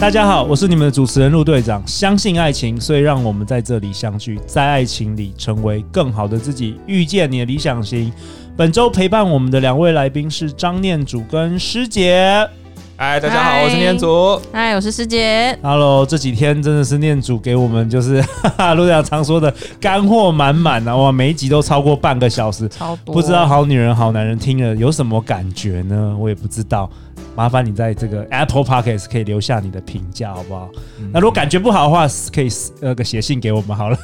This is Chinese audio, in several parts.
大家好，我是你们的主持人陆队长。相信爱情，所以让我们在这里相聚，在爱情里成为更好的自己，遇见你的理想型。本周陪伴我们的两位来宾是张念祖跟师姐。嗨，大家好，我是念祖。嗨，我是师姐。Hello，这几天真的是念祖给我们就是陆队长常说的干货满满啊！哇，每一集都超过半个小时，超多。不知道好女人好男人听了有什么感觉呢？我也不知道。麻烦你在这个 Apple Podcast 可以留下你的评价，好不好？嗯、那如果感觉不好的话，可以那个写信给我们好了。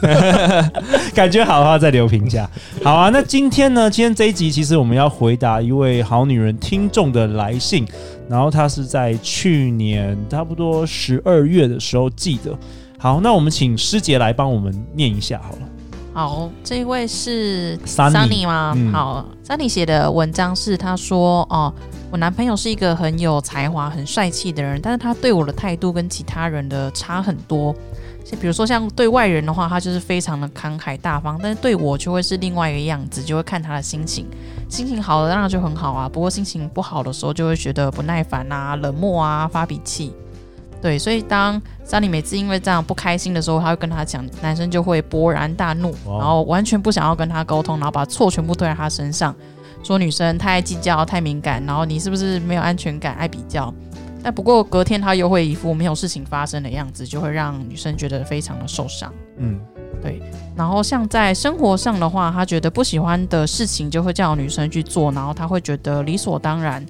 感觉好的话再留评价。好啊，那今天呢？今天这一集其实我们要回答一位好女人听众的来信，然后她是在去年差不多十二月的时候寄的。好，那我们请师姐来帮我们念一下好了。好，这一位是 Sunny 吗？嗯、好，Sunny 写的文章是他说哦。我男朋友是一个很有才华、很帅气的人，但是他对我的态度跟其他人的差很多。像比如说，像对外人的话，他就是非常的慷慨大方，但是对我就会是另外一个样子，就会看他的心情。心情好的当然就很好啊，不过心情不好的时候，就会觉得不耐烦啊、冷漠啊、发脾气。对，所以当 Sunny 每次因为这样不开心的时候，他会跟他讲，男生就会勃然大怒，然后完全不想要跟他沟通，然后把错全部推在他身上。说女生太爱计较、太敏感，然后你是不是没有安全感、爱比较？但不过隔天他又会一副没有事情发生的样子，就会让女生觉得非常的受伤。嗯，对。然后像在生活上的话，他觉得不喜欢的事情就会叫女生去做，然后他会觉得理所当然。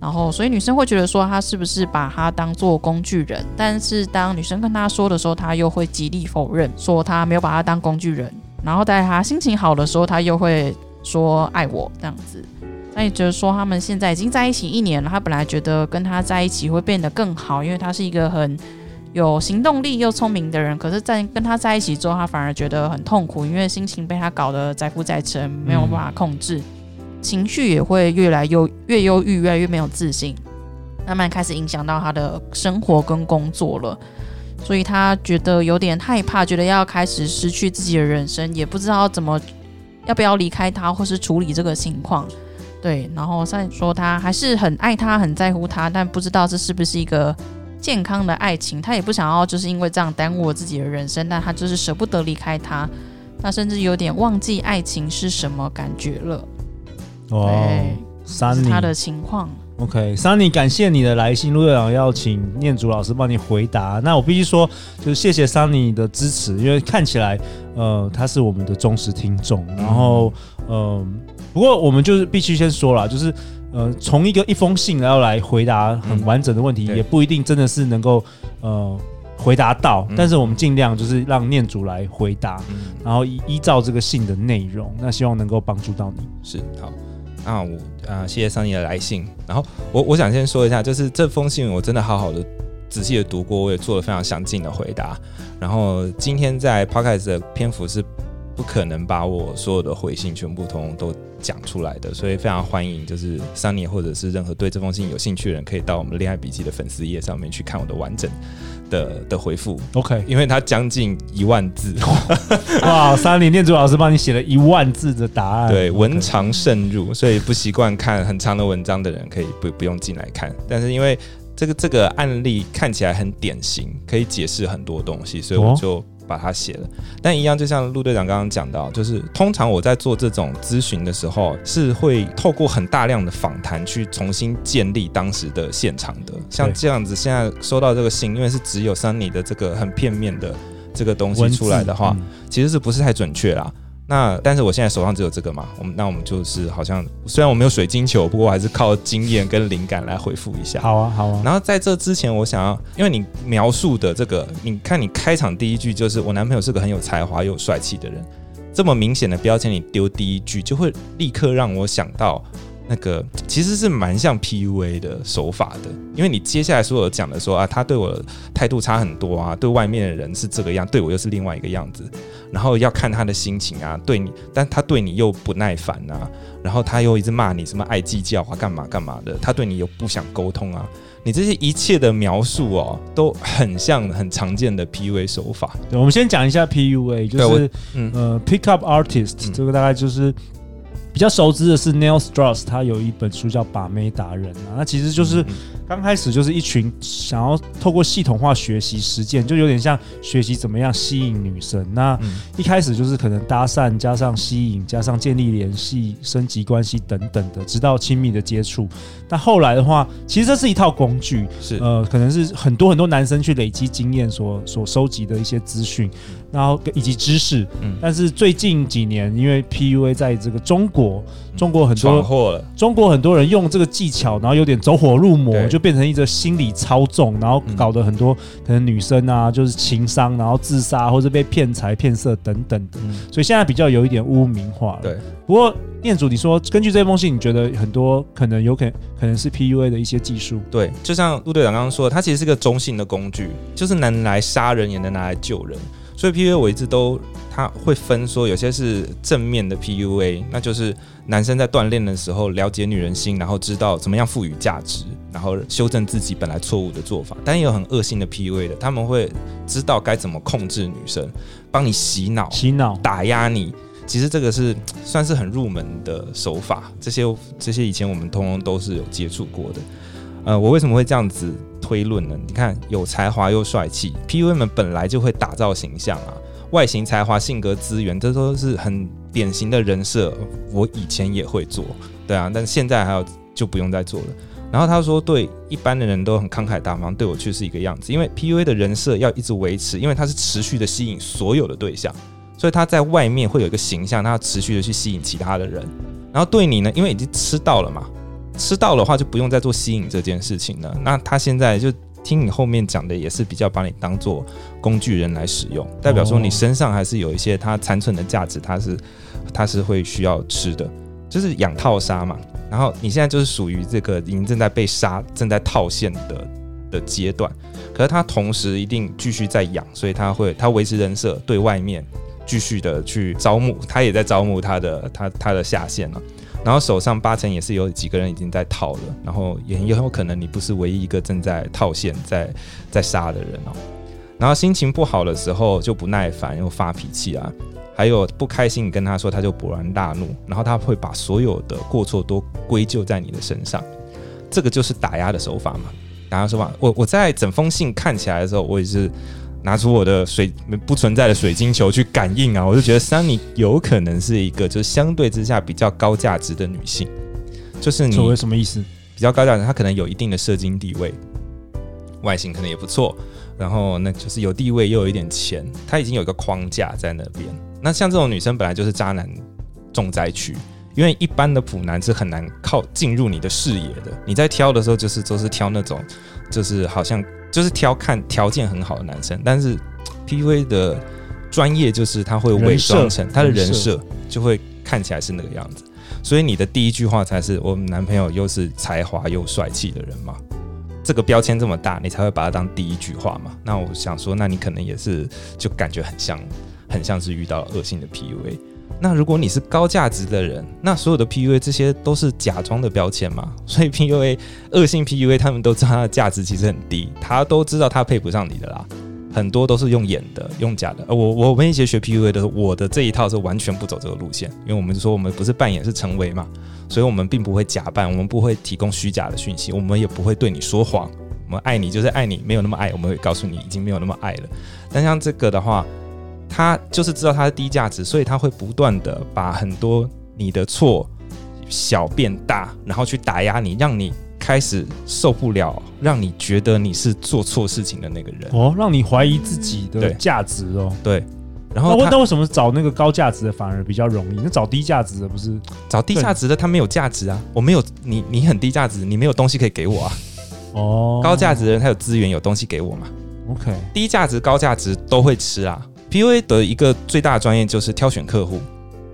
然后所以女生会觉得说他是不是把他当做工具人？但是当女生跟他说的时候，他又会极力否认，说他没有把他当工具人。然后在他心情好的时候，他又会。说爱我这样子，那也就是说他们现在已经在一起一年了。他本来觉得跟他在一起会变得更好，因为他是一个很有行动力又聪明的人。可是，在跟他在一起之后，他反而觉得很痛苦，因为心情被他搞得载浮载沉，没有办法控制，情绪也会越来越越忧郁，越来越没有自信，慢慢开始影响到他的生活跟工作了。所以他觉得有点害怕，觉得要开始失去自己的人生，也不知道怎么。要不要离开他，或是处理这个情况？对，然后再说他还是很爱他，很在乎他，但不知道这是不是一个健康的爱情。他也不想要，就是因为这样耽误了自己的人生，但他就是舍不得离开他，他甚至有点忘记爱情是什么感觉了。哦，三，是他的情况。OK，Sunny，感谢你的来信，陆队长要请念祖老师帮你回答。那我必须说，就是谢谢 Sunny 的支持，因为看起来，呃，他是我们的忠实听众。然后，嗯、呃，不过我们就是必须先说了，就是，呃，从一个一封信然后来回答很完整的问题，嗯、也不一定真的是能够，呃，回答到。嗯、但是我们尽量就是让念祖来回答，嗯、然后依依照这个信的内容，那希望能够帮助到你。是，好。啊，我啊，谢谢桑尼的来信。然后我我想先说一下，就是这封信我真的好好的仔细的读过，我也做了非常详尽的回答。然后今天在 Podcast 的篇幅是不可能把我所有的回信全部通通都讲出来的，所以非常欢迎，就是桑尼或者是任何对这封信有兴趣的人，可以到我们恋爱笔记的粉丝页上面去看我的完整的的回复，OK，因为它将近一万字，哇，Sunny 念祖老师帮你写了一万字的答案，对，文长慎入，所以不习惯看很长的文章的人可以不不用进来看，但是因为这个这个案例看起来很典型，可以解释很多东西，所以我就。把它写了，但一样，就像陆队长刚刚讲到，就是通常我在做这种咨询的时候，是会透过很大量的访谈去重新建立当时的现场的。像这样子，现在收到这个信，因为是只有 Sunny 的这个很片面的这个东西出来的话，其实是不是太准确啦？那但是我现在手上只有这个嘛，我们那我们就是好像虽然我没有水晶球，不过我还是靠经验跟灵感来回复一下。好啊，好啊。然后在这之前，我想要，因为你描述的这个，你看你开场第一句就是我男朋友是个很有才华又帅气的人，这么明显的标签你丢第一句，就会立刻让我想到那个其实是蛮像 PUA 的手法的，因为你接下来所有讲的说啊，他对我态度差很多啊，对外面的人是这个样，对我又是另外一个样子，然后要看他的心情啊，对你，但他对你又不耐烦啊，然后他又一直骂你什么爱计较啊，干嘛干嘛的，他对你又不想沟通啊，你这些一切的描述哦，都很像很常见的 PUA 手法。对，我们先讲一下 PUA，就是嗯呃，Pick Up Artist，嗯，这个大概就是。比较熟知的是 Neil Strauss，他有一本书叫《把妹达人》啊，那其实就是刚开始就是一群想要透过系统化学习实践，就有点像学习怎么样吸引女生。那一开始就是可能搭讪加上吸引加上建立联系、升级关系等等的，直到亲密的接触。但后来的话，其实这是一套工具，是呃，可能是很多很多男生去累积经验所所收集的一些资讯，然后以及知识。嗯，但是最近几年，因为 PUA 在这个中国。中国很多，中国很多人用这个技巧，然后有点走火入魔，就变成一个心理操纵，然后搞得很多可能女生啊，就是情伤，然后自杀或者被骗财骗色等等的，所以现在比较有一点污名化了。对，不过店主，你说根据这封信，你觉得很多可能有可能可能是 PUA 的一些技术？对，就像陆队长刚刚说的，它其实是个中性的工具，就是能来杀人，也能拿来救人。所以 PUA 我一直都他会分说，有些是正面的 PUA，那就是男生在锻炼的时候了解女人心，然后知道怎么样赋予价值，然后修正自己本来错误的做法。但也有很恶性的 PUA 的，他们会知道该怎么控制女生，帮你洗脑、洗脑、打压你。其实这个是算是很入门的手法，这些这些以前我们通通都是有接触过的。呃，我为什么会这样子？推论呢？你看，有才华又帅气，PUA 们本来就会打造形象啊，外形、才华、性格、资源，这都是很典型的人设。我以前也会做，对啊，但现在还要就不用再做了。然后他说，对一般的人都很慷慨大方，对我却是一个样子。因为 PUA 的人设要一直维持，因为他是持续的吸引所有的对象，所以他在外面会有一个形象，他要持续的去吸引其他的人。然后对你呢，因为已经吃到了嘛。吃到的话就不用再做吸引这件事情了。那他现在就听你后面讲的，也是比较把你当做工具人来使用，代表说你身上还是有一些他残存的价值，他是他是会需要吃的，就是养套杀嘛。然后你现在就是属于这个已经正在被杀、正在套现的的阶段，可是他同时一定继续在养，所以他会他维持人设，对外面继续的去招募，他也在招募他的他他的下线了。然后手上八成也是有几个人已经在套了，然后也很有可能你不是唯一一个正在套现在在杀的人哦。然后心情不好的时候就不耐烦又发脾气啊，还有不开心你跟他说他就勃然大怒，然后他会把所有的过错都归咎在你的身上，这个就是打压的手法嘛。打压手法，我我在整封信看起来的时候，我也是。拿出我的水不存在的水晶球去感应啊，我就觉得 Sunny 有可能是一个就是相对之下比较高价值的女性，就是你所谓什么意思？比较高价值，她可能有一定的社经地位，外形可能也不错，然后那就是有地位又有一点钱，她已经有一个框架在那边。那像这种女生本来就是渣男重灾区，因为一般的普男是很难靠进入你的视野的。你在挑的时候就是都是挑那种，就是好像。就是挑看条件很好的男生，但是 PUA 的专业就是他会伪装成他的人设，就会看起来是那个样子。所以你的第一句话才是我们男朋友又是才华又帅气的人嘛？这个标签这么大，你才会把它当第一句话嘛？那我想说，那你可能也是就感觉很像，很像是遇到恶性的 PUA。那如果你是高价值的人，那所有的 PUA 这些都是假装的标签嘛？所以 PUA 恶性 PUA 他们都知道他的价值其实很低，他都知道他配不上你的啦，很多都是用演的、用假的。我我们一些学 PUA 的，我的这一套是完全不走这个路线，因为我们说我们不是扮演，是成为嘛，所以我们并不会假扮，我们不会提供虚假的讯息，我们也不会对你说谎。我们爱你就是爱你，没有那么爱，我们会告诉你已经没有那么爱了。但像这个的话。他就是知道他是低价值，所以他会不断的把很多你的错小变大，然后去打压你，让你开始受不了，让你觉得你是做错事情的那个人哦，让你怀疑自己的价值哦。对，然后那为什么找那个高价值的反而比较容易？那找低价值的不是？找低价值的他没有价值啊，我没有你，你很低价值，你没有东西可以给我啊。哦，高价值的人他有资源，有东西给我嘛？OK，低价值高价值都会吃啊。PUA 的一个最大的专业就是挑选客户，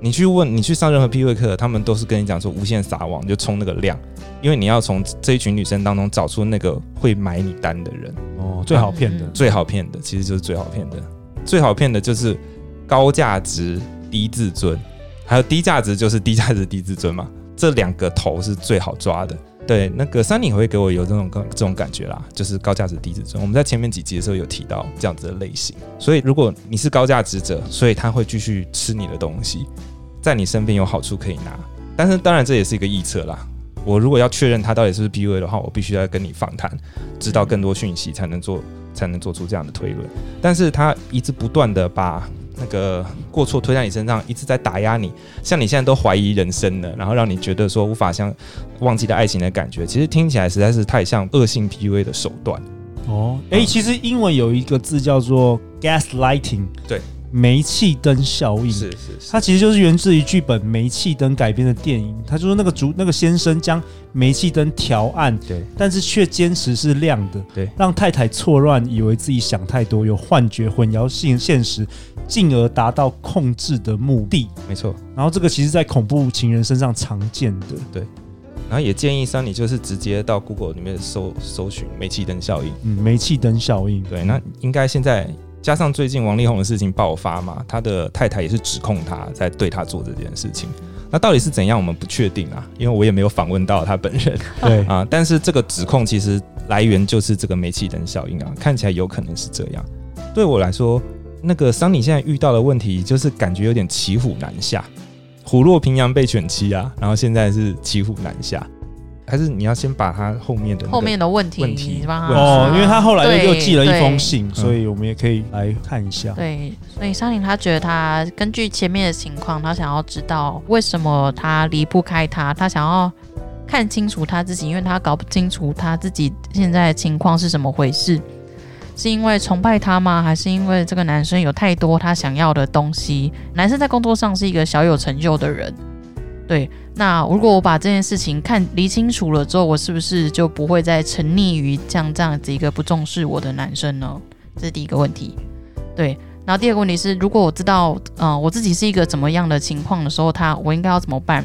你去问，你去上任何 PUA 课，他们都是跟你讲说无限撒网，就冲那个量，因为你要从这一群女生当中找出那个会买你单的人。哦，最好骗的，最好骗的，其实就是最好骗的，最好骗的就是高价值低自尊，还有低价值就是低价值低自尊嘛，这两个头是最好抓的。对，那个 Sunny 会给我有这种这种感觉啦，就是高价值低自尊。我们在前面几集的时候有提到这样子的类型，所以如果你是高价值者，所以他会继续吃你的东西，在你身边有好处可以拿。但是当然这也是一个臆测啦。我如果要确认他到底是不是 PUA 的话，我必须要跟你访谈，知道更多讯息才能做才能做出这样的推论。但是他一直不断的把。那个过错推在你身上，一直在打压你，像你现在都怀疑人生了，然后让你觉得说无法像忘记的爱情的感觉，其实听起来实在是太像恶性 PUA 的手段。哦，哎、欸，其实英文有一个字叫做 gaslighting，对。煤气灯效应是是是，它其实就是源自于剧本《煤气灯》改编的电影。他就说那个主那个先生将煤气灯调暗，对，但是却坚持是亮的，对，让太太错乱，以为自己想太多，有幻觉，混淆性现实，进而达到控制的目的。没错。然后这个其实在恐怖情人身上常见的，对。然后也建议桑尼就是直接到 Google 里面搜搜寻煤气灯效应。嗯，煤气灯效应。对，那应该现在。加上最近王力宏的事情爆发嘛，他的太太也是指控他在对他做这件事情。那到底是怎样，我们不确定啊，因为我也没有访问到他本人。对啊，但是这个指控其实来源就是这个煤气灯效应啊，看起来有可能是这样。对我来说，那个桑尼现在遇到的问题就是感觉有点骑虎难下，虎落平阳被犬欺啊，然后现在是骑虎难下。还是你要先把他后面的后面的问题问题哦，因为他后来又寄了一封信，所以我们也可以来看一下。对，所以桑林他觉得他根据前面的情况，他想要知道为什么他离不开他，他想要看清楚他自己，因为他搞不清楚他自己现在的情况是怎么回事，是因为崇拜他吗？还是因为这个男生有太多他想要的东西？男生在工作上是一个小有成就的人。对，那如果我把这件事情看理清楚了之后，我是不是就不会再沉溺于像这样子一个不重视我的男生呢？这是第一个问题。对，然后第二个问题是，如果我知道，呃，我自己是一个怎么样的情况的时候，他我应该要怎么办？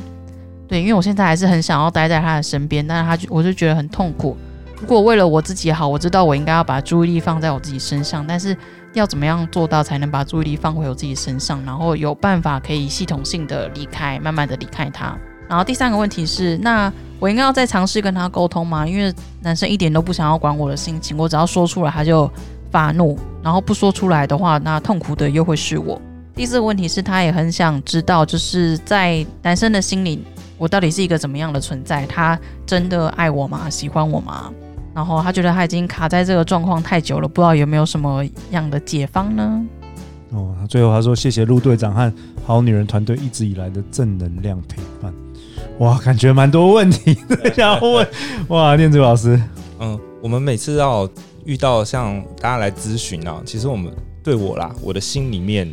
对，因为我现在还是很想要待在他的身边，但是他就我就觉得很痛苦。如果为了我自己好，我知道我应该要把注意力放在我自己身上，但是。要怎么样做到才能把注意力放回我自己身上，然后有办法可以系统性的离开，慢慢的离开他。然后第三个问题是，那我应该要再尝试跟他沟通吗？因为男生一点都不想要管我的心情，我只要说出来他就发怒，然后不说出来的话，那痛苦的又会是我。第四个问题是，他也很想知道，就是在男生的心里，我到底是一个怎么样的存在？他真的爱我吗？喜欢我吗？然后他觉得他已经卡在这个状况太久了，不知道有没有什么样的解方呢？哦，最后他说：“谢谢陆队长和好女人团队一直以来的正能量陪伴。”哇，感觉蛮多问题的想要问。哇，念祖老师，嗯，我们每次要遇到像大家来咨询啊，其实我们对我啦，我的心里面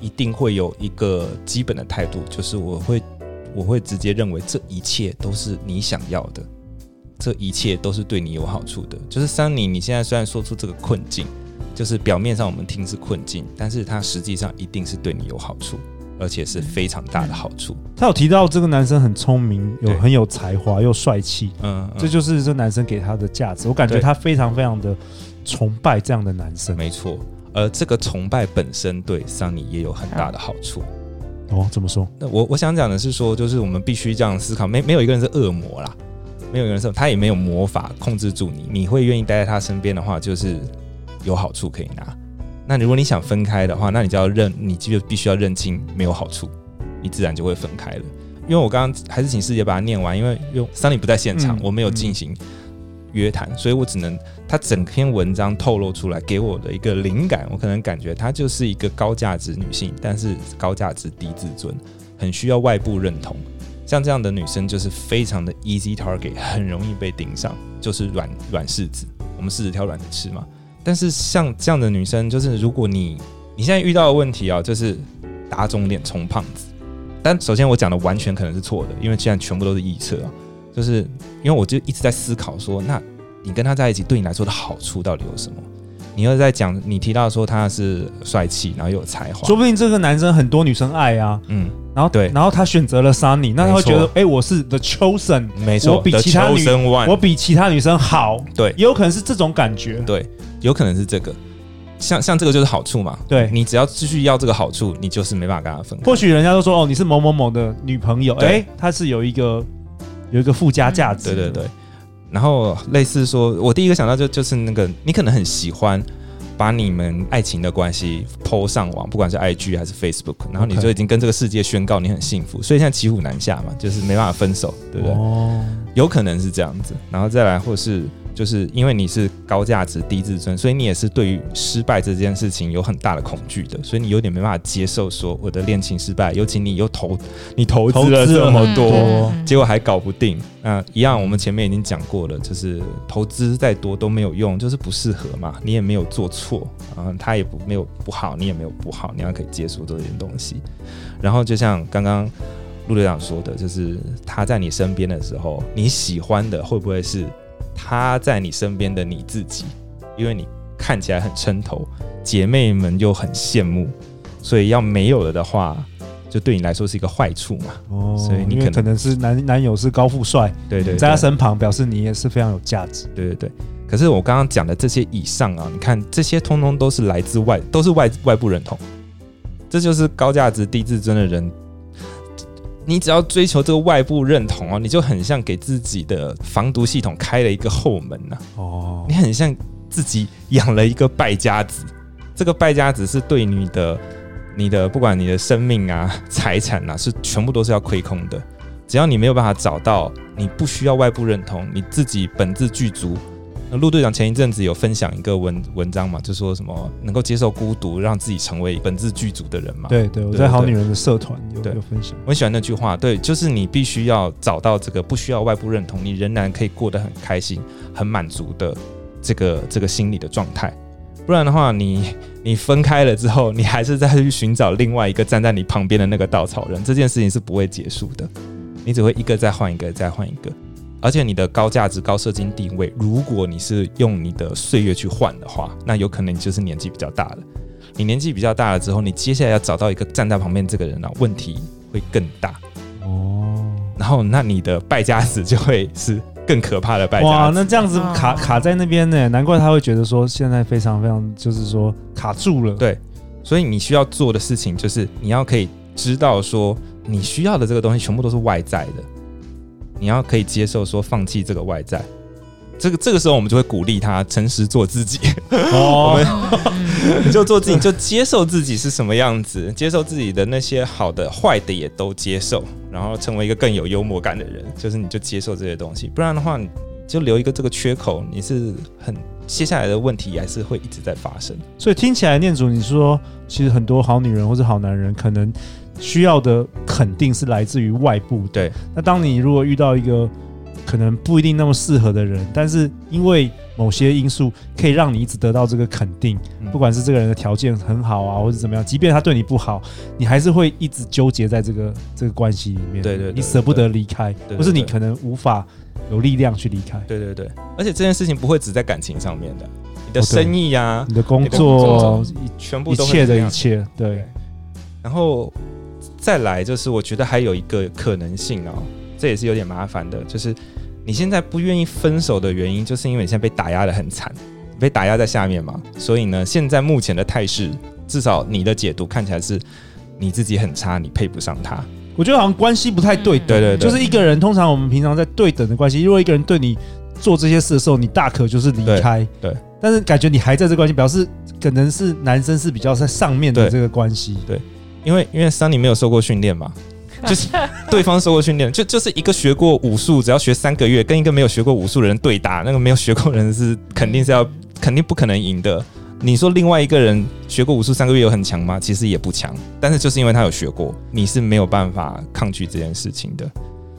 一定会有一个基本的态度，就是我会我会直接认为这一切都是你想要的。这一切都是对你有好处的。就是桑尼，你现在虽然说出这个困境，就是表面上我们听是困境，但是它实际上一定是对你有好处，而且是非常大的好处。他有提到这个男生很聪明，有很有才华，又帅气，嗯，嗯，这就是这男生给他的价值。我感觉他非常非常的崇拜这样的男生。没错，而这个崇拜本身对桑尼也有很大的好处。哦，怎么说？那我我想讲的是说，就是我们必须这样思考，没没有一个人是恶魔啦。没有人说他也没有魔法控制住你，你会愿意待在他身边的话，就是有好处可以拿。那如果你想分开的话，那你就要认，你就必须要认清没有好处，你自然就会分开了。因为我刚刚还是请师姐把它念完，因为用桑尼不在现场，嗯、我没有进行约谈，嗯、所以我只能他整篇文章透露出来给我的一个灵感，我可能感觉她就是一个高价值女性，但是高价值低自尊，很需要外部认同。像这样的女生就是非常的 easy target，很容易被盯上，就是软软柿子。我们柿子挑软的吃嘛。但是像这样的女生，就是如果你你现在遇到的问题啊，就是打肿脸充胖子。但首先我讲的完全可能是错的，因为现在全部都是臆测啊。就是因为我就一直在思考说，那你跟他在一起对你来说的好处到底有什么？你又在讲，你提到说他是帅气，然后又有才华，说不定这个男生很多女生爱啊。嗯。然后对，然后他选择了 Sunny，那他会觉得，哎，我是 The Chosen，没错，我比其他女生，我比其他女生好，对，也有可能是这种感觉，对，有可能是这个，像像这个就是好处嘛，对，你只要继续要这个好处，你就是没办法跟他分开。或许人家都说，哦，你是某某某的女朋友，哎，他是有一个有一个附加价值，对对对。然后类似说，我第一个想到就就是那个，你可能很喜欢。把你们爱情的关系 PO 上网，不管是 IG 还是 Facebook，然后你就已经跟这个世界宣告你很幸福，所以现在骑虎难下嘛，就是没办法分手，对不对？哦，有可能是这样子，然后再来，或是。就是因为你是高价值低自尊，所以你也是对于失败这件事情有很大的恐惧的，所以你有点没办法接受说我的恋情失败，尤其你又投你投资了这么多，结果还搞不定。那一样，我们前面已经讲过了，就是投资再多都没有用，就是不适合嘛，你也没有做错，嗯，他也不没有不好，你也没有不好，你要可以接受这件东西。然后就像刚刚陆队长说的，就是他在你身边的时候，你喜欢的会不会是？他在你身边的你自己，因为你看起来很称头，姐妹们又很羡慕，所以要没有了的话，就对你来说是一个坏处嘛。哦，所以你可能，可能是男男友是高富帅，对，对对，在他身旁表示你也是非常有价值，对对对。可是我刚刚讲的这些以上啊，你看这些通通都是来自外，都是外外部认同，这就是高价值低自尊的人。你只要追求这个外部认同哦，你就很像给自己的防毒系统开了一个后门呐。哦，你很像自己养了一个败家子。这个败家子是对你的、你的不管你的生命啊、财产啊，是全部都是要亏空的。只要你没有办法找到，你不需要外部认同，你自己本自具足。陆队长前一阵子有分享一个文文章嘛，就说什么能够接受孤独，让自己成为本自剧组的人嘛。对对，我在好女人的社团有有分享。我很喜欢那句话，对，就是你必须要找到这个不需要外部认同，你仍然可以过得很开心、很满足的这个这个心理的状态。不然的话，你 你分开了之后，你还是再去寻找另外一个站在你旁边的那个稻草人，这件事情是不会结束的。你只会一个再换一个，再换一个。而且你的高价值、高射精定位，如果你是用你的岁月去换的话，那有可能你就是年纪比较大了。你年纪比较大了之后，你接下来要找到一个站在旁边这个人呢，问题会更大哦。然后那你的败家子就会是更可怕的败家子。哇，那这样子卡卡在那边呢？难怪他会觉得说现在非常非常就是说卡住了。对，所以你需要做的事情就是你要可以知道说你需要的这个东西全部都是外在的。你要可以接受说放弃这个外在，这个这个时候我们就会鼓励他诚实做自己。哦，我们 就做自己，就接受自己是什么样子，接受自己的那些好的、坏的也都接受，然后成为一个更有幽默感的人。就是你就接受这些东西，不然的话，你就留一个这个缺口，你是很接下来的问题还是会一直在发生。所以听起来，念祖你说，其实很多好女人或者好男人可能。需要的肯定是来自于外部，对。那当你如果遇到一个可能不一定那么适合的人，但是因为某些因素可以让你一直得到这个肯定，嗯、不管是这个人的条件很好啊，或者怎么样，即便他对你不好，你还是会一直纠结在这个这个关系里面。对对，对，你舍不得离开，或是你可能无法有力量去离开。对对对，而且这件事情不会只在感情上面的，你的生意呀、啊哦，你的工作，全部都一切的一切，对。然后。再来就是，我觉得还有一个可能性哦，这也是有点麻烦的，就是你现在不愿意分手的原因，就是因为你现在被打压的很惨，被打压在下面嘛。所以呢，现在目前的态势，至少你的解读看起来是你自己很差，你配不上他。我觉得好像关系不太对等，对对对，就是一个人通常我们平常在对等的关系，如果一个人对你做这些事的时候，你大可就是离开，对，对。但是感觉你还在这关系，表示可能是男生是比较在上面的这个关系，对。对因为因为 Sunny 没有受过训练嘛，就是对方受过训练，就就是一个学过武术，只要学三个月，跟一个没有学过武术的人对打，那个没有学过的人是肯定是要肯定不可能赢的。你说另外一个人学过武术三个月有很强吗？其实也不强，但是就是因为他有学过，你是没有办法抗拒这件事情的。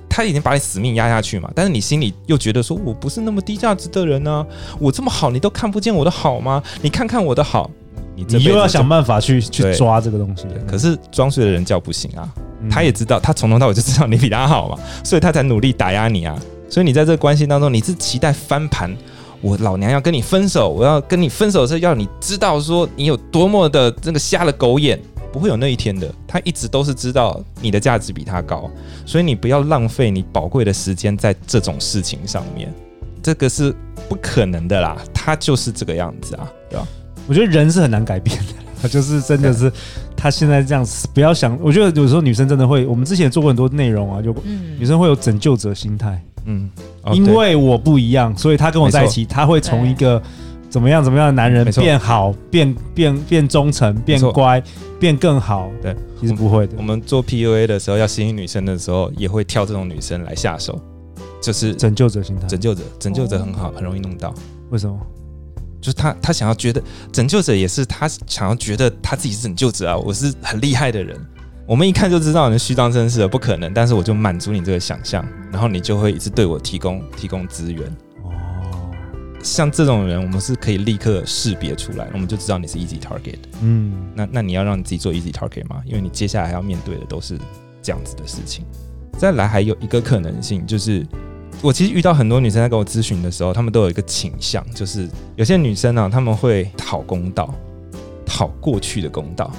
他已经把你死命压下去嘛，但是你心里又觉得说我不是那么低价值的人呢、啊，我这么好，你都看不见我的好吗？你看看我的好。你，你又要想办法去去抓这个东西，可是装睡的人叫不醒啊！嗯、他也知道，他从头到尾就知道你比他好嘛，所以他才努力打压你啊！所以你在这个关系当中，你是期待翻盘，我老娘要跟你分手，我要跟你分手的时候，要你知道说你有多么的这个瞎了狗眼，不会有那一天的。他一直都是知道你的价值比他高，所以你不要浪费你宝贵的时间在这种事情上面，这个是不可能的啦。他就是这个样子啊，对吧？我觉得人是很难改变的，他 就是真的是他现在这样子，不要想。我觉得有时候女生真的会，我们之前做过很多内容啊，就女生会有拯救者心态，嗯，因为我不一样，所以他跟我在一起，他会从一个。怎么样？怎么样的男人变好，变变变忠诚，变乖，变更好？对，其实不会的。我们做 PUA 的时候，要吸引女生的时候，也会挑这种女生来下手，就是拯救者心态。拯救者，拯救者很好，很容易弄到。为什么？就是他，他想要觉得拯救者也是他想要觉得他自己是拯救者啊，我是很厉害的人。我们一看就知道你虚张声势的，不可能。但是我就满足你这个想象，然后你就会一直对我提供提供资源。哦像这种人，我们是可以立刻识别出来，我们就知道你是 easy target。嗯，那那你要让你自己做 easy target 吗？因为你接下来还要面对的都是这样子的事情。再来还有一个可能性，就是我其实遇到很多女生在跟我咨询的时候，她们都有一个倾向，就是有些女生呢、啊，她们会讨公道，讨过去的公道。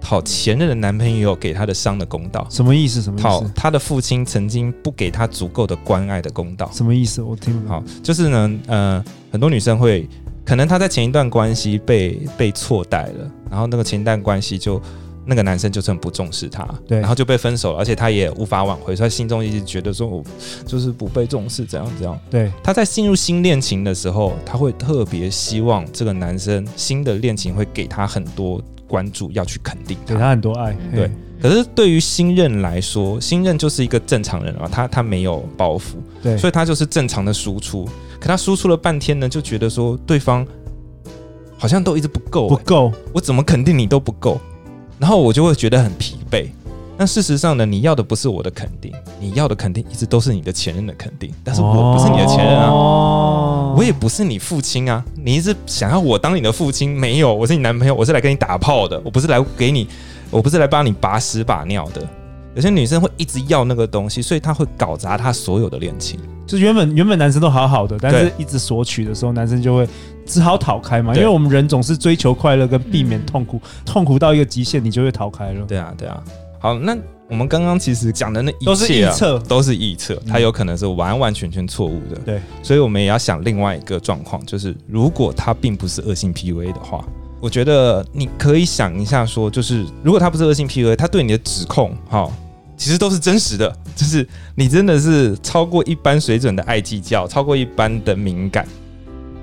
讨前任的男朋友给她的伤的公道，什么意思？什么意思？讨她的父亲曾经不给她足够的关爱的公道，什么意思？我听不好，就是呢，呃，很多女生会，可能她在前一段关系被被错待了，然后那个前一段关系就那个男生就很不重视她，对，然后就被分手了，而且她也无法挽回，所以她心中一直觉得说，我就是不被重视，怎样怎样。对，她在进入新恋情的时候，她会特别希望这个男生新的恋情会给她很多。关注要去肯定他，给他很多爱，对。可是对于新任来说，新任就是一个正常人啊，他他没有包袱，对，所以他就是正常的输出。可他输出了半天呢，就觉得说对方好像都一直不够，不够，我怎么肯定你都不够，然后我就会觉得很疲惫。那事实上呢，你要的不是我的肯定，你要的肯定一直都是你的前任的肯定。但是我不是你的前任啊，哦、我也不是你父亲啊。你一直想要我当你的父亲，没有，我是你男朋友，我是来跟你打炮的，我不是来给你，我不是来帮你把屎把尿的。有些女生会一直要那个东西，所以她会搞砸她所有的恋情。就原本原本男生都好好的，但是一直索取的时候，男生就会只好逃开嘛。因为我们人总是追求快乐跟避免痛苦，痛苦到一个极限，你就会逃开了。对啊，对啊。好，那我们刚刚其实讲的那一切、啊、都是臆测，都是臆测，它有可能是完完全全错误的。对，所以我们也要想另外一个状况，就是如果它并不是恶性 PUA 的话，我觉得你可以想一下，说就是如果他不是恶性 PUA，他对你的指控，哈，其实都是真实的，就是你真的是超过一般水准的爱计较，超过一般的敏感，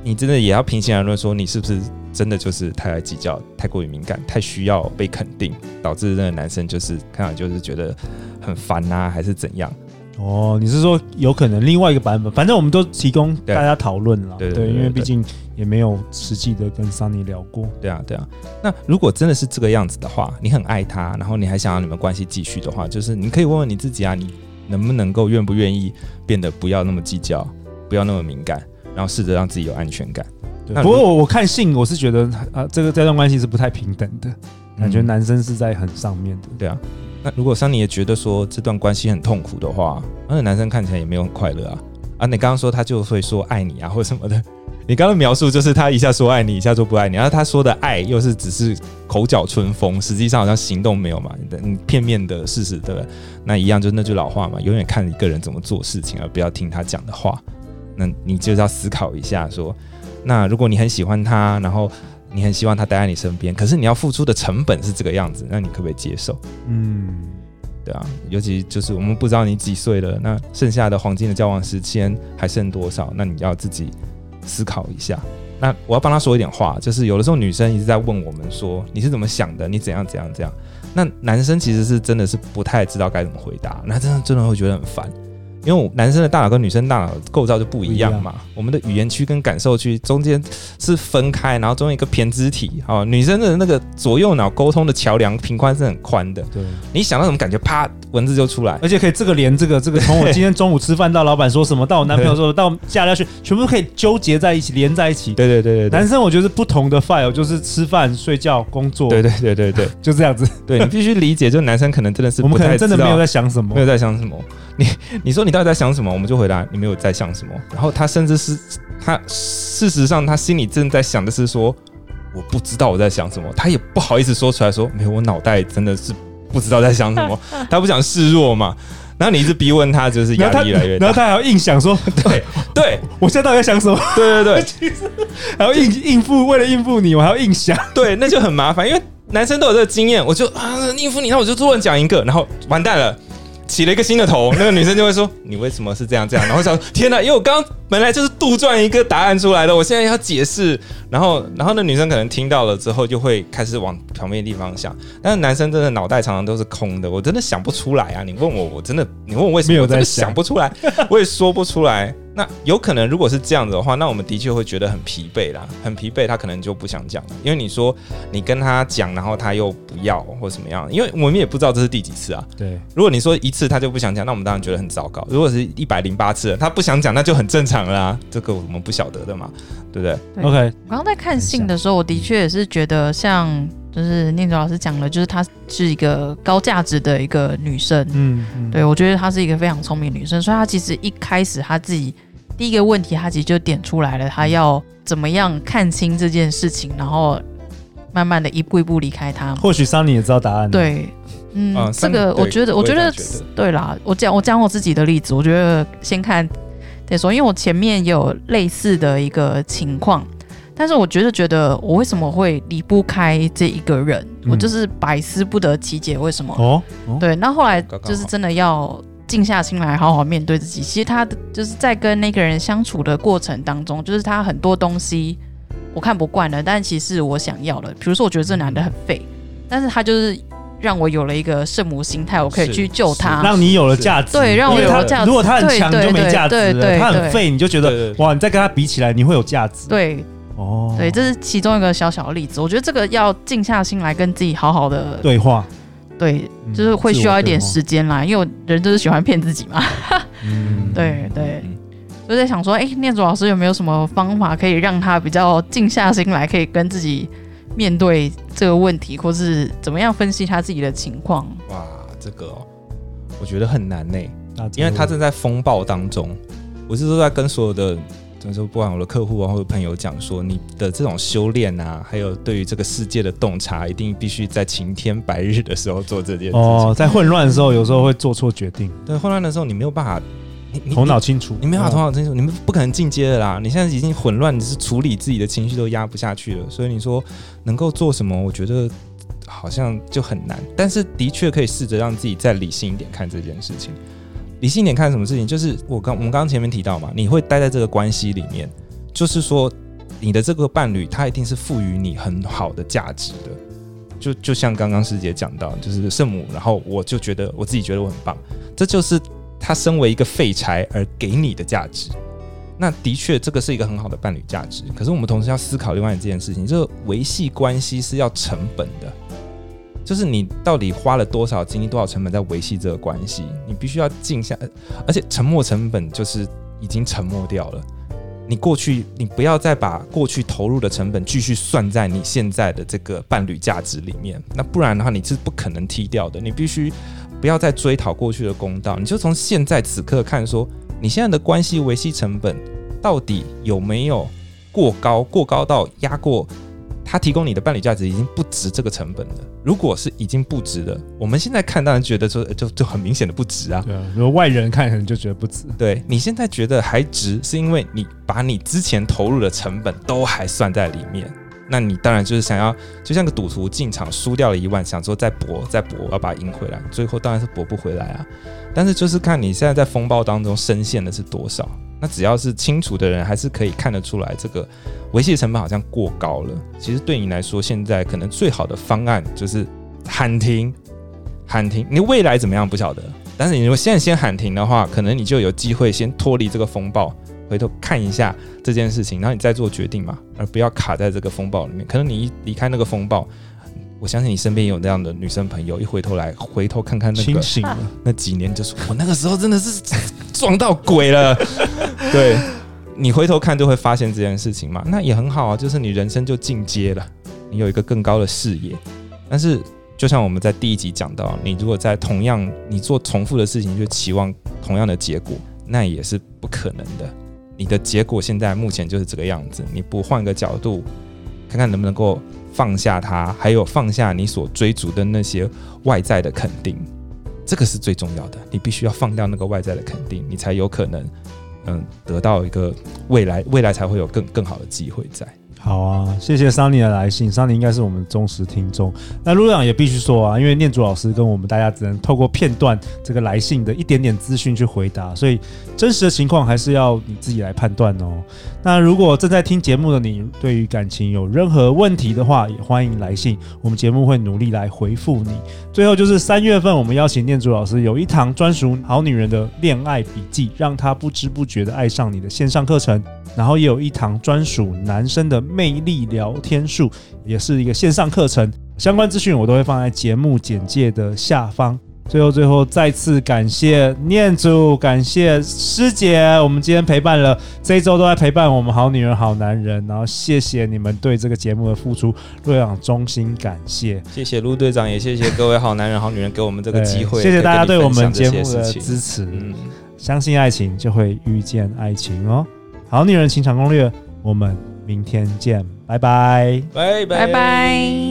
你真的也要平心而论说，你是不是？真的就是太爱计较，太过于敏感，太需要被肯定，导致那个男生就是看来就是觉得很烦啊，还是怎样？哦，你是说有可能另外一个版本？反正我们都提供大家讨论了，对，对，对，对，对，因为毕竟也没有实际的跟 Sunny 聊过。对啊，对啊。那如果真的是这个样子的话，你很爱他，然后你还想要你们关系继续的话，就是你可以问问你自己啊，你能不能够愿不愿意变得不要那么计较，不要那么敏感，然后试着让自己有安全感。对不过我我看性，我是觉得啊，这个这段关系是不太平等的，感觉男生是在很上面的。对啊，那如果 Sunny 也觉得说这段关系很痛苦的话，那个男生看起来也没有很快乐啊。啊，你刚刚说他就会说爱你啊，或什么的。你刚刚描述就是他一下说爱你，一下说不爱你，然后他说的爱又是只是口角春风，实际上好像行动没有嘛，你片面的事实对吧？那一样就是那句老话嘛，永远看一个人怎么做事情，而不要听他讲的话。那你就是要思考一下说。那如果你很喜欢他，然后你很希望他待在你身边，可是你要付出的成本是这个样子，那你可不可以接受？嗯，对啊，尤其就是我们不知道你几岁了，那剩下的黄金的交往时间还剩多少？那你要自己思考一下。那我要帮他说一点话，就是有的时候女生一直在问我们说你是怎么想的？你怎样怎样怎样？那男生其实是真的是不太知道该怎么回答，那真的真的会觉得很烦。因为男生的大脑跟女生大脑构造就不一样嘛，样我们的语言区跟感受区中间是分开，然后中间一个偏肢体。哦，女生的那个左右脑沟通的桥梁平宽是很宽的。对，你想到什么感觉，啪，文字就出来，而且可以这个连这个这个，从我今天中午吃饭到老板说什么，到我男朋友说到下下去，全部都可以纠结在一起，连在一起。对对对对，对，男生我觉得是不同的 file，就是吃饭、睡觉、工作。对对对对对，就这样子。对，你必须理解，就男生可能真的是我们可能真的没有在想什么，没有在想什么。你你说你到底在想什么？我们就回答你没有在想什么。然后他甚至是他事实上他心里正在想的是说，我不知道我在想什么，他也不好意思说出来说，没有，我脑袋真的是不知道在想什么，他不想示弱嘛。然后你一直逼问他，就是压力越来越大。然后他还要硬想说，对 对，我现在到底在想什么？对对对，其实还要应应付，为了应付你，我还要硬想。对，那就很麻烦，因为男生都有这个经验，我就啊应付你，那我就多讲一个，然后完蛋了。起了一个新的头，那个女生就会说：“你为什么是这样这样？”然后想：“天哪，因为我刚刚本来就是杜撰一个答案出来的，我现在要解释。”然后，然后那女生可能听到了之后，就会开始往旁边的地方想。但是男生真的脑袋常常都是空的，我真的想不出来啊！你问我，我真的，你问我为什么，我真的想不出来，我也说不出来。那有可能，如果是这样子的话，那我们的确会觉得很疲惫啦，很疲惫，他可能就不想讲了。因为你说你跟他讲，然后他又不要或什么样，因为我们也不知道这是第几次啊。对，如果你说一次他就不想讲，那我们当然觉得很糟糕。如果是一百零八次他不想讲，那就很正常啦。这个我们不晓得的嘛，对不对，对？OK。我刚刚在看信的时候，我的确也是觉得像。就是念祖老师讲的，就是她是一个高价值的一个女生。嗯，嗯对，我觉得她是一个非常聪明女生，所以她其实一开始她自己第一个问题，他其实就点出来了，他要怎么样看清这件事情，然后慢慢的一步一步离开他。或许桑尼也知道答案。对，嗯，啊、这个我觉得，我觉得，对啦，我讲我讲我自己的例子，我觉得先看再说，因为我前面也有类似的一个情况。但是我觉得，觉得我为什么会离不开这一个人？嗯、我就是百思不得其解，为什么？哦，哦对。那，后来就是真的要静下心来，好好面对自己。其实他的就是在跟那个人相处的过程当中，就是他很多东西我看不惯了，但其实我想要的。比如说，我觉得这男的很废，但是他就是让我有了一个圣母心态，我可以去救他，让你有了价值。对，让我有了价值。如果他很强，你就没价值。对对，对，对，对，他很废，你就觉得哇，你再跟他比起来，你会有价值。对。哦，对，这是其中一个小小的例子。我觉得这个要静下心来跟自己好好的对话，对，就是会需要一点时间啦，因为人就是喜欢骗自己嘛。嗯，对 对，所以在想说，哎，念祖老师有没有什么方法可以让他比较静下心来，可以跟自己面对这个问题，或是怎么样分析他自己的情况？哇，这个哦，我觉得很难呢，因为他正在风暴当中。我是说在跟所有的。所以不管我的客户啊，或者朋友讲说，你的这种修炼啊，还有对于这个世界的洞察，一定必须在晴天白日的时候做这件事情。哦，在混乱的时候，有时候会做错决定。对，混乱的时候，你没有办法，你头脑清楚，你没办法头脑清楚，你们不可能进阶的啦。你现在已经混乱，你是处理自己的情绪都压不下去了。所以你说能够做什么？我觉得好像就很难。但是的确可以试着让自己再理性一点看这件事情。理性点看什么事情，就是我刚我们刚刚前面提到嘛，你会待在这个关系里面，就是说你的这个伴侣他一定是赋予你很好的价值的，就就像刚刚师姐讲到，就是圣母，然后我就觉得我自己觉得我很棒，这就是他身为一个废柴而给你的价值。那的确这个是一个很好的伴侣价值，可是我们同时要思考另外一件事情，这个维系关系是要成本的。就是你到底花了多少精力、多少成本在维系这个关系？你必须要静下，而且沉没成本就是已经沉没掉了。你过去，你不要再把过去投入的成本继续算在你现在的这个伴侣价值里面，那不然的话你是不可能踢掉的。你必须不要再追讨过去的公道，你就从现在此刻看，说你现在的关系维系成本到底有没有过高？过高到压过？他提供你的伴侣价值已经不值这个成本了。如果是已经不值的，我们现在看当然觉得说就就很明显的不值啊。对啊，如果外人看可能就觉得不值。对，你现在觉得还值，是因为你把你之前投入的成本都还算在里面。那你当然就是想要，就像个赌徒进场输掉了一万，想说再搏再搏，我要把它赢回来。最后当然是搏不回来啊。但是就是看你现在在风暴当中深陷的是多少。那只要是清楚的人，还是可以看得出来，这个维系成本好像过高了。其实对你来说，现在可能最好的方案就是喊停，喊停。你未来怎么样不晓得，但是你如果现在先喊停的话，可能你就有机会先脱离这个风暴，回头看一下这件事情，然后你再做决定嘛，而不要卡在这个风暴里面。可能你一离开那个风暴。我相信你身边有那样的女生朋友，一回头来回头看看那个清醒了那几年，就说我那个时候真的是撞到鬼了。对，你回头看就会发现这件事情嘛，那也很好啊，就是你人生就进阶了，你有一个更高的视野。但是就像我们在第一集讲到，你如果在同样你做重复的事情，就期望同样的结果，那也是不可能的。你的结果现在目前就是这个样子，你不换个角度。看看能不能够放下它，还有放下你所追逐的那些外在的肯定，这个是最重要的。你必须要放掉那个外在的肯定，你才有可能，嗯，得到一个未来，未来才会有更更好的机会在。好啊，谢谢桑尼的来信，桑尼应该是我们忠实听众。那陆队长也必须说啊，因为念祖老师跟我们大家只能透过片段这个来信的一点点资讯去回答，所以真实的情况还是要你自己来判断哦。那如果正在听节目的你，对于感情有任何问题的话，也欢迎来信，我们节目会努力来回复你。最后就是三月份，我们邀请念祖老师有一堂专属好女人的恋爱笔记，让她不知不觉的爱上你的线上课程。然后也有一堂专属男生的魅力聊天术，也是一个线上课程，相关资讯我都会放在节目简介的下方。最后，最后再次感谢念祖，感谢师姐，我们今天陪伴了这一周都在陪伴我们好女人好男人，然后谢谢你们对这个节目的付出，陆队长衷心感谢，谢谢陆队长，也谢谢各位好男人好女人给我们这个机会，谢谢大家对我们节目的支持，嗯，相信爱情就会遇见爱情哦。好女人情场攻略，我们明天见，拜拜，拜拜拜。